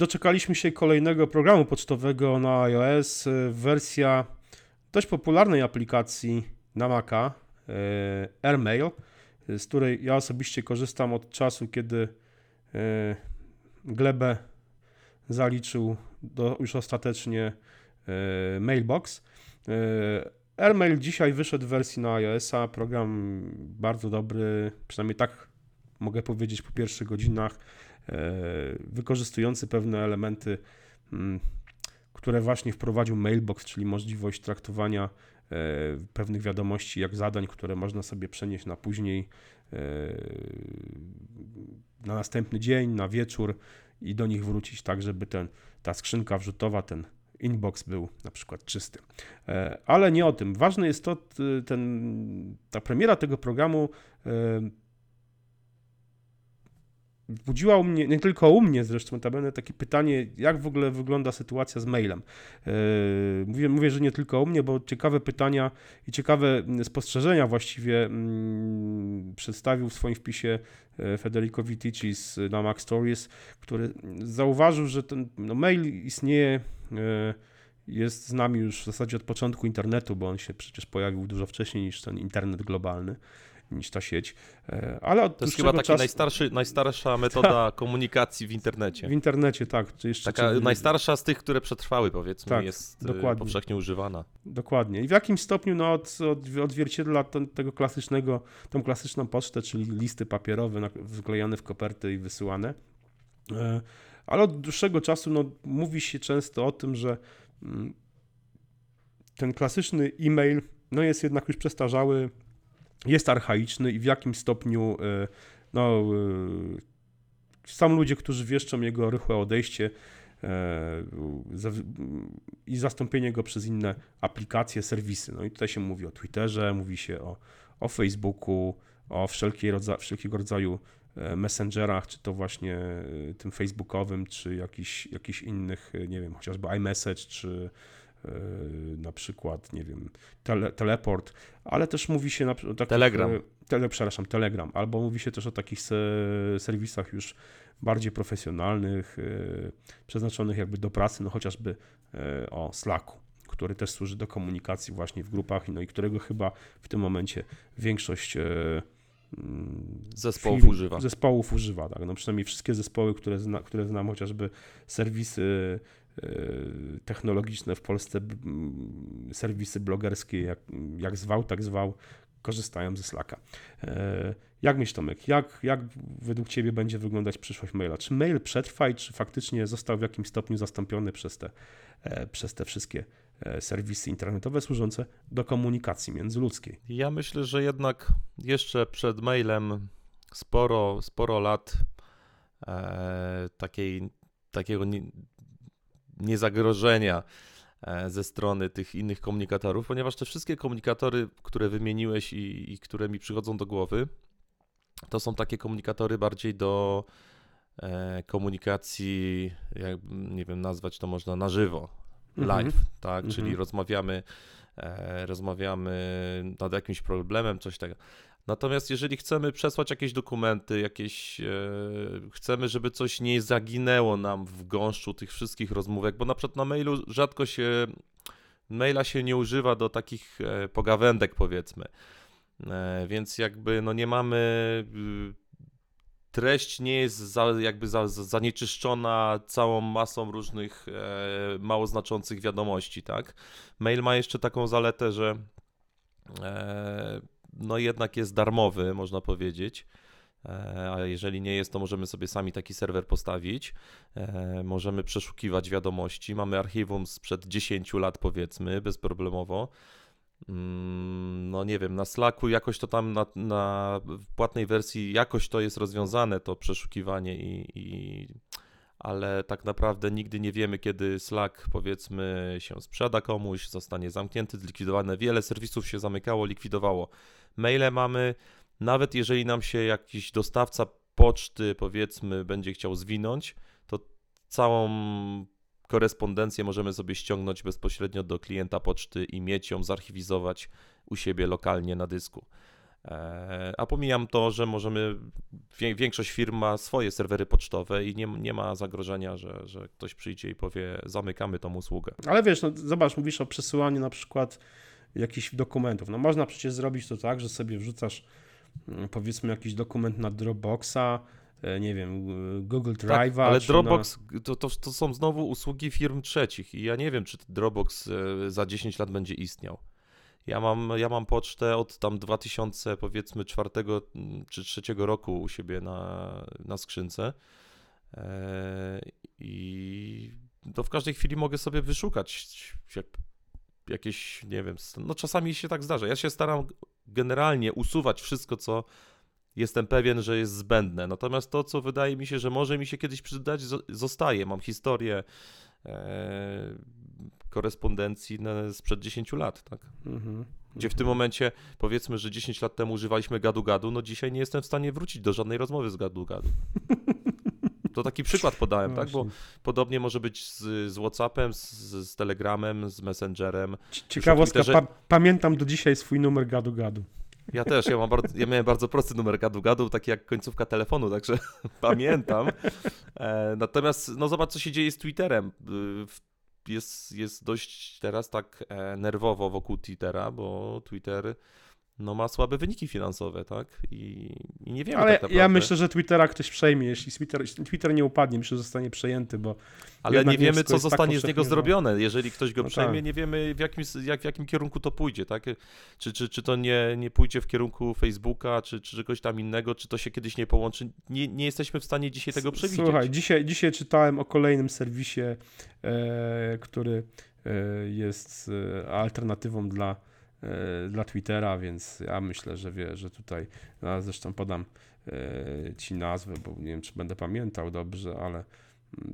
doczekaliśmy się kolejnego programu pocztowego na iOS. Wersja dość popularnej aplikacji na Maca, AirMail, z której ja osobiście korzystam od czasu, kiedy glebę zaliczył do, już ostatecznie Mailbox. AirMail dzisiaj wyszedł w wersji na iOS-a, program bardzo dobry, przynajmniej tak mogę powiedzieć po pierwszych godzinach, e, wykorzystujący pewne elementy, mm, które właśnie wprowadził Mailbox, czyli możliwość traktowania e, pewnych wiadomości jak zadań, które można sobie przenieść na później, e, na następny dzień, na wieczór i do nich wrócić tak, żeby ten, ta skrzynka wrzutowa, ten inbox był na przykład czysty. Ale nie o tym. Ważne jest to, ten, ta premiera tego programu budziła u mnie, nie tylko u mnie zresztą, notabene takie pytanie, jak w ogóle wygląda sytuacja z mailem. E, mówię, mówię, że nie tylko u mnie, bo ciekawe pytania i ciekawe spostrzeżenia właściwie mm, przedstawił w swoim wpisie Federico Vitici na Mac Stories, który zauważył, że ten no, mail istnieje E, jest z nami już w zasadzie od początku internetu, bo on się przecież pojawił dużo wcześniej niż ten internet globalny niż ta sieć. E, ale od to jest chyba taka najstarszy, najstarsza metoda ta, komunikacji w internecie. W internecie, tak. Jeszcze taka czy... najstarsza z tych, które przetrwały, powiedzmy, tak, jest e, dokładnie. powszechnie używana. Dokładnie. I w jakim stopniu no, od, od, odzwierciedla ten, tego klasycznego, tą klasyczną pocztę, czyli listy papierowe wklejane w koperty i wysyłane ale od dłuższego czasu no, mówi się często o tym, że mm, ten klasyczny e-mail no, jest jednak już przestarzały, jest archaiczny i w jakim stopniu e, no, e, są ludzie, którzy wieszczą jego rychłe odejście e, i zastąpienie go przez inne aplikacje, serwisy. No i tutaj się mówi o Twitterze, mówi się o, o Facebooku, o rodza wszelkiego rodzaju messengerach, czy to właśnie tym facebookowym, czy jakichś, jakichś innych, nie wiem, chociażby iMessage, czy na przykład, nie wiem, tele, teleport, ale też mówi się na takich, Telegram. Tele, przepraszam, Telegram, albo mówi się też o takich serwisach już bardziej profesjonalnych, przeznaczonych jakby do pracy, no chociażby o Slacku który też służy do komunikacji właśnie w grupach, no i którego chyba w tym momencie większość zespołów firm, używa. Zespołów używa, tak. No przynajmniej wszystkie zespoły, które, zna, które znam, chociażby serwisy e, technologiczne w Polsce, serwisy blogerskie, jak, jak zwał, tak zwał, korzystają ze Slacka. E, jak myślisz, Tomek, jak, jak według Ciebie będzie wyglądać przyszłość maila? Czy mail przetrwa i czy faktycznie został w jakimś stopniu zastąpiony przez te, e, przez te wszystkie E, serwisy internetowe służące do komunikacji międzyludzkiej. Ja myślę, że jednak jeszcze przed mailem sporo, sporo lat e, takiej, takiego niezagrożenia e, ze strony tych innych komunikatorów, ponieważ te wszystkie komunikatory, które wymieniłeś i, i które mi przychodzą do głowy, to są takie komunikatory bardziej do e, komunikacji, jak nie wiem, nazwać to można na żywo, Mhm. live, tak? Czyli mhm. rozmawiamy, e, rozmawiamy nad jakimś problemem, coś takiego. Natomiast jeżeli chcemy przesłać jakieś dokumenty, jakieś, e, chcemy, żeby coś nie zaginęło nam w gąszczu tych wszystkich rozmówek, bo na przykład na mailu rzadko się, maila się nie używa do takich e, pogawędek powiedzmy. E, więc jakby no nie mamy treść nie jest za, jakby za, za, zanieczyszczona całą masą różnych e, mało znaczących wiadomości, tak? Mail ma jeszcze taką zaletę, że e, no jednak jest darmowy, można powiedzieć. E, a jeżeli nie jest, to możemy sobie sami taki serwer postawić. E, możemy przeszukiwać wiadomości. Mamy archiwum sprzed 10 lat, powiedzmy, bezproblemowo. Mm, no nie wiem, na Slacku jakoś to tam na, na płatnej wersji jakoś to jest rozwiązane, to przeszukiwanie i, i, ale tak naprawdę nigdy nie wiemy, kiedy Slack powiedzmy się sprzeda komuś, zostanie zamknięty, zlikwidowane. Wiele serwisów się zamykało, likwidowało. Maile mamy, nawet jeżeli nam się jakiś dostawca poczty powiedzmy będzie chciał zwinąć, to całą korespondencję możemy sobie ściągnąć bezpośrednio do klienta poczty i mieć ją zarchiwizować u siebie lokalnie na dysku. E, a pomijam to, że możemy, większość firm ma swoje serwery pocztowe i nie, nie ma zagrożenia, że, że ktoś przyjdzie i powie, zamykamy tą usługę. Ale wiesz, no zobacz, mówisz o przesyłaniu na przykład jakichś dokumentów. No można przecież zrobić to tak, że sobie wrzucasz mm, powiedzmy jakiś dokument na Dropboxa, e, nie wiem, Google Drive'a. Tak, ale Dropbox na... to, to, to są znowu usługi firm trzecich i ja nie wiem, czy Dropbox e, za 10 lat będzie istniał. Ja mam, ja mam pocztę od tam 2000 powiedzmy czwartego mm, czy trzeciego roku u siebie na, na skrzynce e, i to w każdej chwili mogę sobie wyszukać jakieś, nie wiem, no czasami się tak zdarza. Ja się staram generalnie usuwać wszystko, co jestem pewien, że jest zbędne. Natomiast to, co wydaje mi się, że może mi się kiedyś przydać, zostaje. Mam historię e, korespondencji na, sprzed 10 lat, tak? Mhm. Gdzie w tym momencie, powiedzmy, że 10 lat temu używaliśmy gadu-gadu, no dzisiaj nie jestem w stanie wrócić do żadnej rozmowy z gadu-gadu. To taki przykład podałem, tak? Bo podobnie może być z, z Whatsappem, z, z, Telegramem, z Messengerem. Ciekawostka, pa pamiętam do dzisiaj swój numer gadu-gadu. Ja też, ja, mam bardzo, ja miałem bardzo prosty numer gadu-gadu, taki jak końcówka telefonu, także pamiętam. E, natomiast, no zobacz, co się dzieje z Twitterem. Jest, jest dość teraz tak e, nerwowo wokół Twittera, bo Twitter no ma słabe wyniki finansowe, tak? I, i nie wiem. Ale tak ja myślę, że Twittera ktoś przejmie, jeśli Twitter, Twitter nie upadnie, myślę, że zostanie przejęty, bo. Ale nie wiemy, co tak zostanie tak z niego zrobione. Jeżeli ktoś go no przejmie, tak. nie wiemy, w jakim, jak, w jakim kierunku to pójdzie, tak? Czy, czy, czy to nie, nie pójdzie w kierunku Facebooka, czy, czy czegoś tam innego, czy to się kiedyś nie połączy. Nie, nie jesteśmy w stanie dzisiaj tego przewidzieć. Słuchaj, dzisiaj, dzisiaj czytałem o kolejnym serwisie, e, który e, jest e, alternatywą dla dla Twittera, więc ja myślę, że wie, że tutaj, no zresztą podam e, ci nazwę, bo nie wiem, czy będę pamiętał dobrze, ale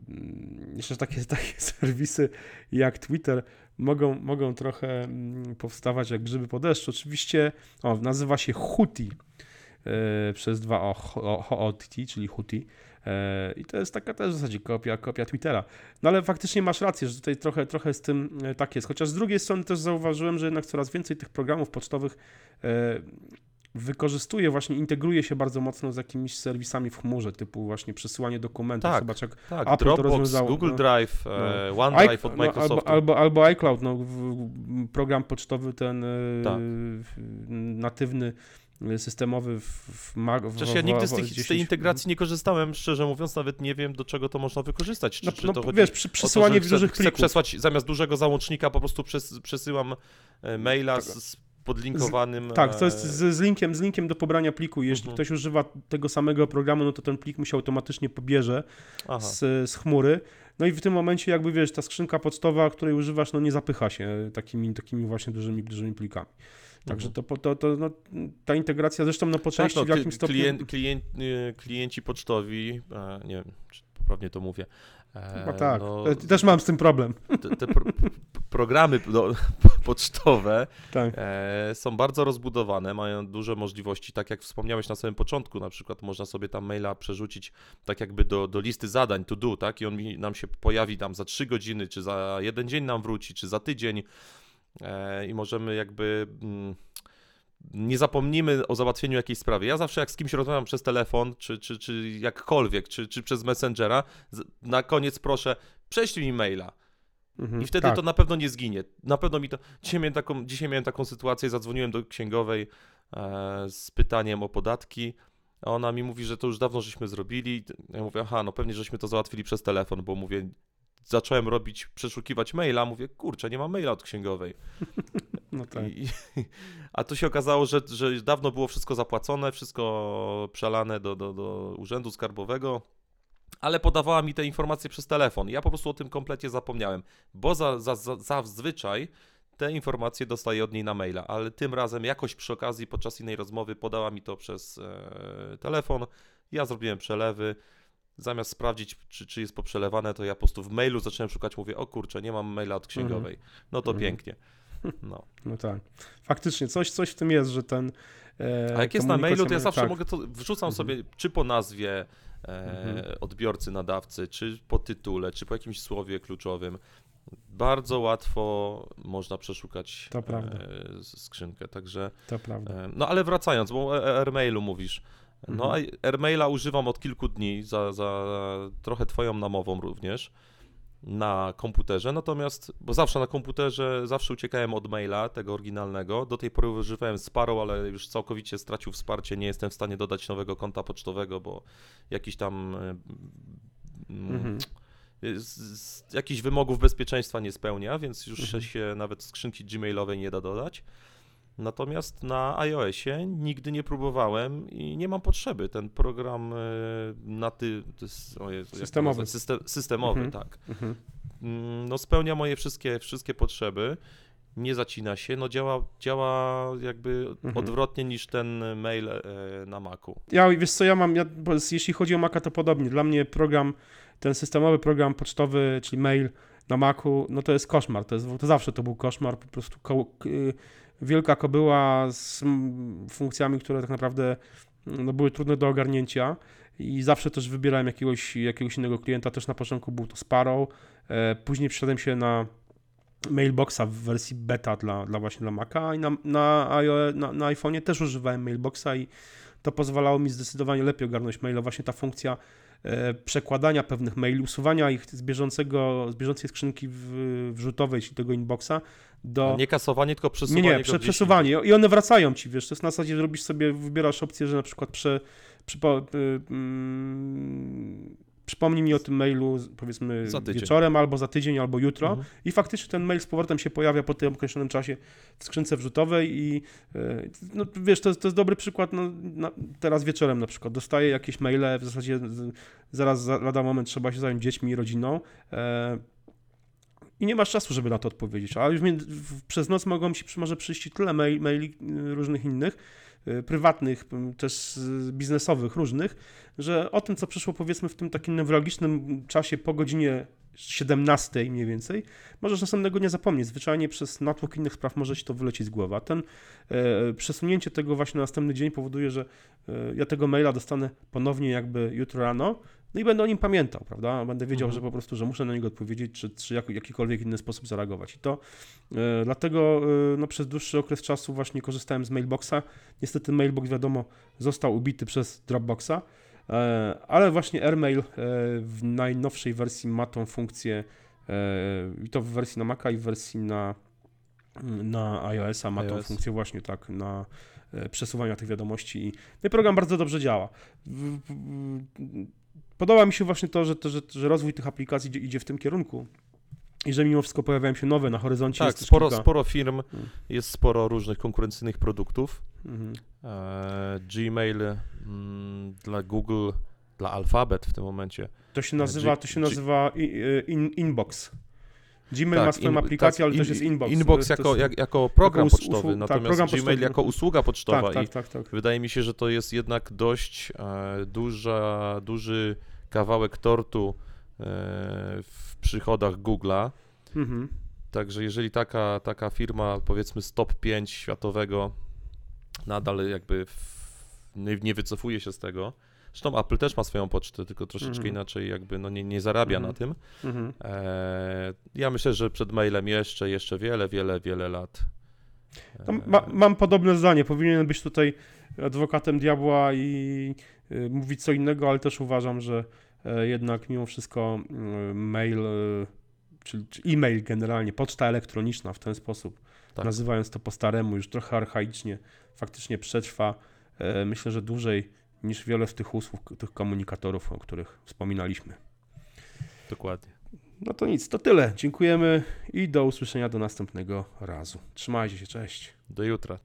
mm, jeszcze takie, takie serwisy jak Twitter mogą, mogą trochę mm, powstawać jak grzyby po deszczu. Oczywiście o, nazywa się Huti e, przez dwa o, czyli Huti. E, I to jest taka też w zasadzie kopia, kopia Twittera. No ale faktycznie masz rację, że tutaj trochę, trochę z tym e, tak jest. Chociaż z drugiej strony też zauważyłem, że jednak coraz więcej tych programów pocztowych e, wykorzystuje, właśnie integruje się bardzo mocno z jakimiś serwisami w chmurze, typu właśnie przesyłanie dokumentów. Tak, Zobacz, jak tak. Apple Dropbox, to rozwiązało. Google no. Drive, no. OneDrive I, od Microsoftu. No, albo, albo, albo iCloud, no, program pocztowy ten tak. natywny systemowy w, w, Mac. Przecież ja nigdy z, tych, z, tej integracji nie korzystałem, szczerze mówiąc, nawet nie wiem, do czego to można wykorzystać. Czy, no, czy no, to wiesz, przy, przesyłanie to, dużych plików. Chcę przesłać zamiast dużego załącznika, po prostu przes, przesyłam e, maila z, z podlinkowanym. Z, tak, to jest e, z, z, linkiem, z linkiem do pobrania pliku. Jeśli mhm. ktoś używa tego samego programu, no to ten plik mu się automatycznie pobierze z, z chmury. No i w tym momencie jakby wiesz, ta skrzynka pocztowa, której używasz, no nie zapycha się takimi, takimi właśnie dużymi, dużymi plikami. Także mhm. to, to, to no, ta integracja zresztą na po tak, części no, w jakim stopniu... Klient, klient, y, klienci pocztowi, nie wiem, czy poprawnie to mówię, no tak, no, też mam z tym problem. Te, te pro, programy no, pocztowe tak. e, są bardzo rozbudowane, mają duże możliwości, tak jak wspomniałeś na samym początku, na przykład można sobie tam maila przerzucić tak jakby do, do listy zadań, to do, tak, i on mi, nam się pojawi tam za 3 godziny, czy za jeden dzień nam wróci, czy za tydzień, E, i możemy jakby mm, nie zapomnimy o załatwieniu jakiejś sprawy. Ja zawsze jak z kimś rozmawiam przez telefon, czy, czy, czy jakkolwiek, czy, czy przez Messengera, na koniec proszę, prześlij mi maila. Mhm, I wtedy tak. to na pewno nie zginie. Na pewno mi to. Dzisiaj miałem taką, dzisiaj miałem taką sytuację, zadzwoniłem do księgowej e, z pytaniem o podatki. A ona mi mówi, że to już dawno żeśmy zrobili. Ja mówię, aha, no pewnie żeśmy to załatwili przez telefon, bo mówię, zacząłem robić, przeszukiwać maila, mówię, kurczę, nie ma maila od księgowej. No tak. I, a to się okazało, że, że dawno było wszystko zapłacone, wszystko przelane do, do, do urzędu skarbowego, ale podawała mi te informacje przez telefon. Ja po prostu o tym kompletnie zapomniałem, bo za, za, za, zazwyczaj te informacje dostaję od niej na maila, ale tym razem jakoś przy okazji podczas innej rozmowy podała mi to przez e, telefon. Ja zrobiłem przelewy zamiast sprawdzić, czy, czy jest poprzelewane, to ja po prostu w mailu zacząłem szukać, mówię, o kurczę, nie mam maila od księgowej. Mhm. No to mm. pięknie. No. no tak. Faktycznie, coś, coś w tym jest, że ten. E, A jak jest na mailu, to ja zawsze tak. mogę to wrzucam mhm. sobie, czy po nazwie e, mhm. odbiorcy, nadawcy, czy po tytule, czy po jakimś słowie kluczowym. bardzo łatwo można przeszukać e, skrzynkę, także To prawda. e, no ale wracając, bo o AirMailu mówisz. No, Mhm. a AirMaila używam od kilku dni, za, za trochę twoją namową również, na komputerze, natomiast, bo zawsze na komputerze, zawsze uciekałem od maila, tego oryginalnego, do tej pory używałem Sparrow, ale już całkowicie stracił wsparcie, nie jestem w stanie dodać nowego konta pocztowego, bo jakiś tam... Mhm. z, z, jakichś wymogów bezpieczeństwa nie spełnia, więc już Mhm. się nawet skrzynki gmailowej nie da dodać. Natomiast na iOSie nigdy nie próbowałem i nie mam potrzeby. Ten program e, na ty, Jezu, Systemowy. System, systemowy, Mhm. tak. Mhm. Mm, No spełnia moje wszystkie, wszystkie potrzeby. Nie zacina się, no działa, działa jakby Mhm. odwrotnie niż ten mail e, na Macu. Ja, wiesz co, ja mam, ja, jeśli chodzi o Maca, to podobnie. Dla mnie program, ten systemowy program pocztowy, czyli mail na Macu, no to jest koszmar. To, jest, to zawsze to był koszmar, po prostu wielka kobyła z funkcjami, które tak naprawdę no, były trudne do ogarnięcia i zawsze też wybierałem jakiegoś, jakiegoś innego klienta, też na początku był to Sparrow, e, później przeszedłem się na Mailboxa w wersji beta dla, dla właśnie dla Maca i na, na, na, na iPhone'ie też używałem Mailboxa i to pozwalało mi zdecydowanie lepiej ogarnąć maile. Właśnie ta funkcja przekładania pewnych maili, usuwania ich z, bieżącego, z bieżącej skrzynki wrzutowej, czyli tego inboxa, do... Nie kasowanie, tylko Nie, przesuwanie nie, prze, gdzieś przesuwanie. I one wracają ci, wiesz, to jest na zasadzie, robisz sobie, wybierasz opcję, że na przykład prze, y, mm, przypomnij mi o tym mailu, powiedzmy, wieczorem, albo za tydzień, albo jutro. Mhm. I faktycznie ten mail z powrotem się pojawia po tym określonym czasie w skrzynce wrzutowej i e, no, wiesz, to, jest- to jest dobry przykład, no, na, teraz wieczorem na przykład dostaję jakieś maile, w zasadzie zaraz za, lada moment trzeba się zająć dziećmi i rodziną e, i nie masz czasu, żeby na to odpowiedzieć, a już przez noc mogą przy- może przyjść tyle mail, maili y, różnych innych, prywatnych, m, też y, biznesowych, różnych, że o tym, co przyszło powiedzmy w tym takim newralgicznym czasie po godzinie 17 mniej więcej, możesz następnego nie zapomnieć. Zwyczajnie przez natłok innych spraw może ci to wylecieć z głowy. A ten e, przesunięcie tego właśnie na następny dzień powoduje, że e, ja tego maila dostanę ponownie jakby jutro rano, no i będę o nim pamiętał, prawda? Będę wiedział, Mhm. że po prostu, że muszę na niego odpowiedzieć, czy, czy jak, jakikolwiek inny sposób zareagować. I to e, dlatego e, no, przez dłuższy okres czasu właśnie korzystałem z Mailboxa. Niestety Mailbox, wiadomo, został ubity przez Dropboxa, e, ale właśnie AirMail w najnowszej wersji ma tą funkcję i to w wersji na Maca i w wersji na, na iOS-a ma tą iOS. funkcję właśnie tak na przesuwania tych wiadomości i no i program bardzo dobrze działa. W- w- Podoba mi się właśnie to, że, to, że, że rozwój tych aplikacji idzie, idzie w tym kierunku i że mimo wszystko pojawiają się nowe na horyzoncie. Tak, sporo, kilka- sporo firm, Mm. jest sporo różnych konkurencyjnych produktów. Mhm. E, Gmail mm, dla Google, dla Alphabet w tym momencie. To się nazywa, G- to się nazywa i- in, Inbox. Gmail ma swoją in- aplikację, ale tak, też in- jest Inbox. Inbox jako, jest- jak, jako program us- pocztowy, usług- tak, natomiast program Gmail pocztowy. jako usługa pocztowa tak, tak, tak, tak. wydaje mi się, że to jest jednak dość e, duża, duży kawałek tortu e, w przychodach Google'a. Mhm. Także jeżeli taka, taka firma, powiedzmy z top 5 światowego, nadal jakby w, nie, nie wycofuje się z tego. Zresztą Apple też ma swoją pocztę, tylko troszeczkę Mhm. inaczej jakby no nie, nie zarabia Mhm. na tym. Mhm. E, ja myślę, że przed mailem jeszcze, jeszcze wiele, wiele, wiele lat. E, ma, mam podobne zdanie. Powinien być tutaj adwokatem diabła i y, mówić co innego, ale też uważam, że e, jednak mimo wszystko y, mail, y, czyli czy e-mail generalnie, poczta elektroniczna w ten sposób, Tak. nazywając to po staremu, już trochę archaicznie, faktycznie przetrwa, e, myślę, że dłużej niż wiele z tych usług, tych komunikatorów, o których wspominaliśmy. Dokładnie. No to nic, to tyle. Dziękujemy i do usłyszenia do następnego razu. Trzymajcie się, cześć. Do jutra.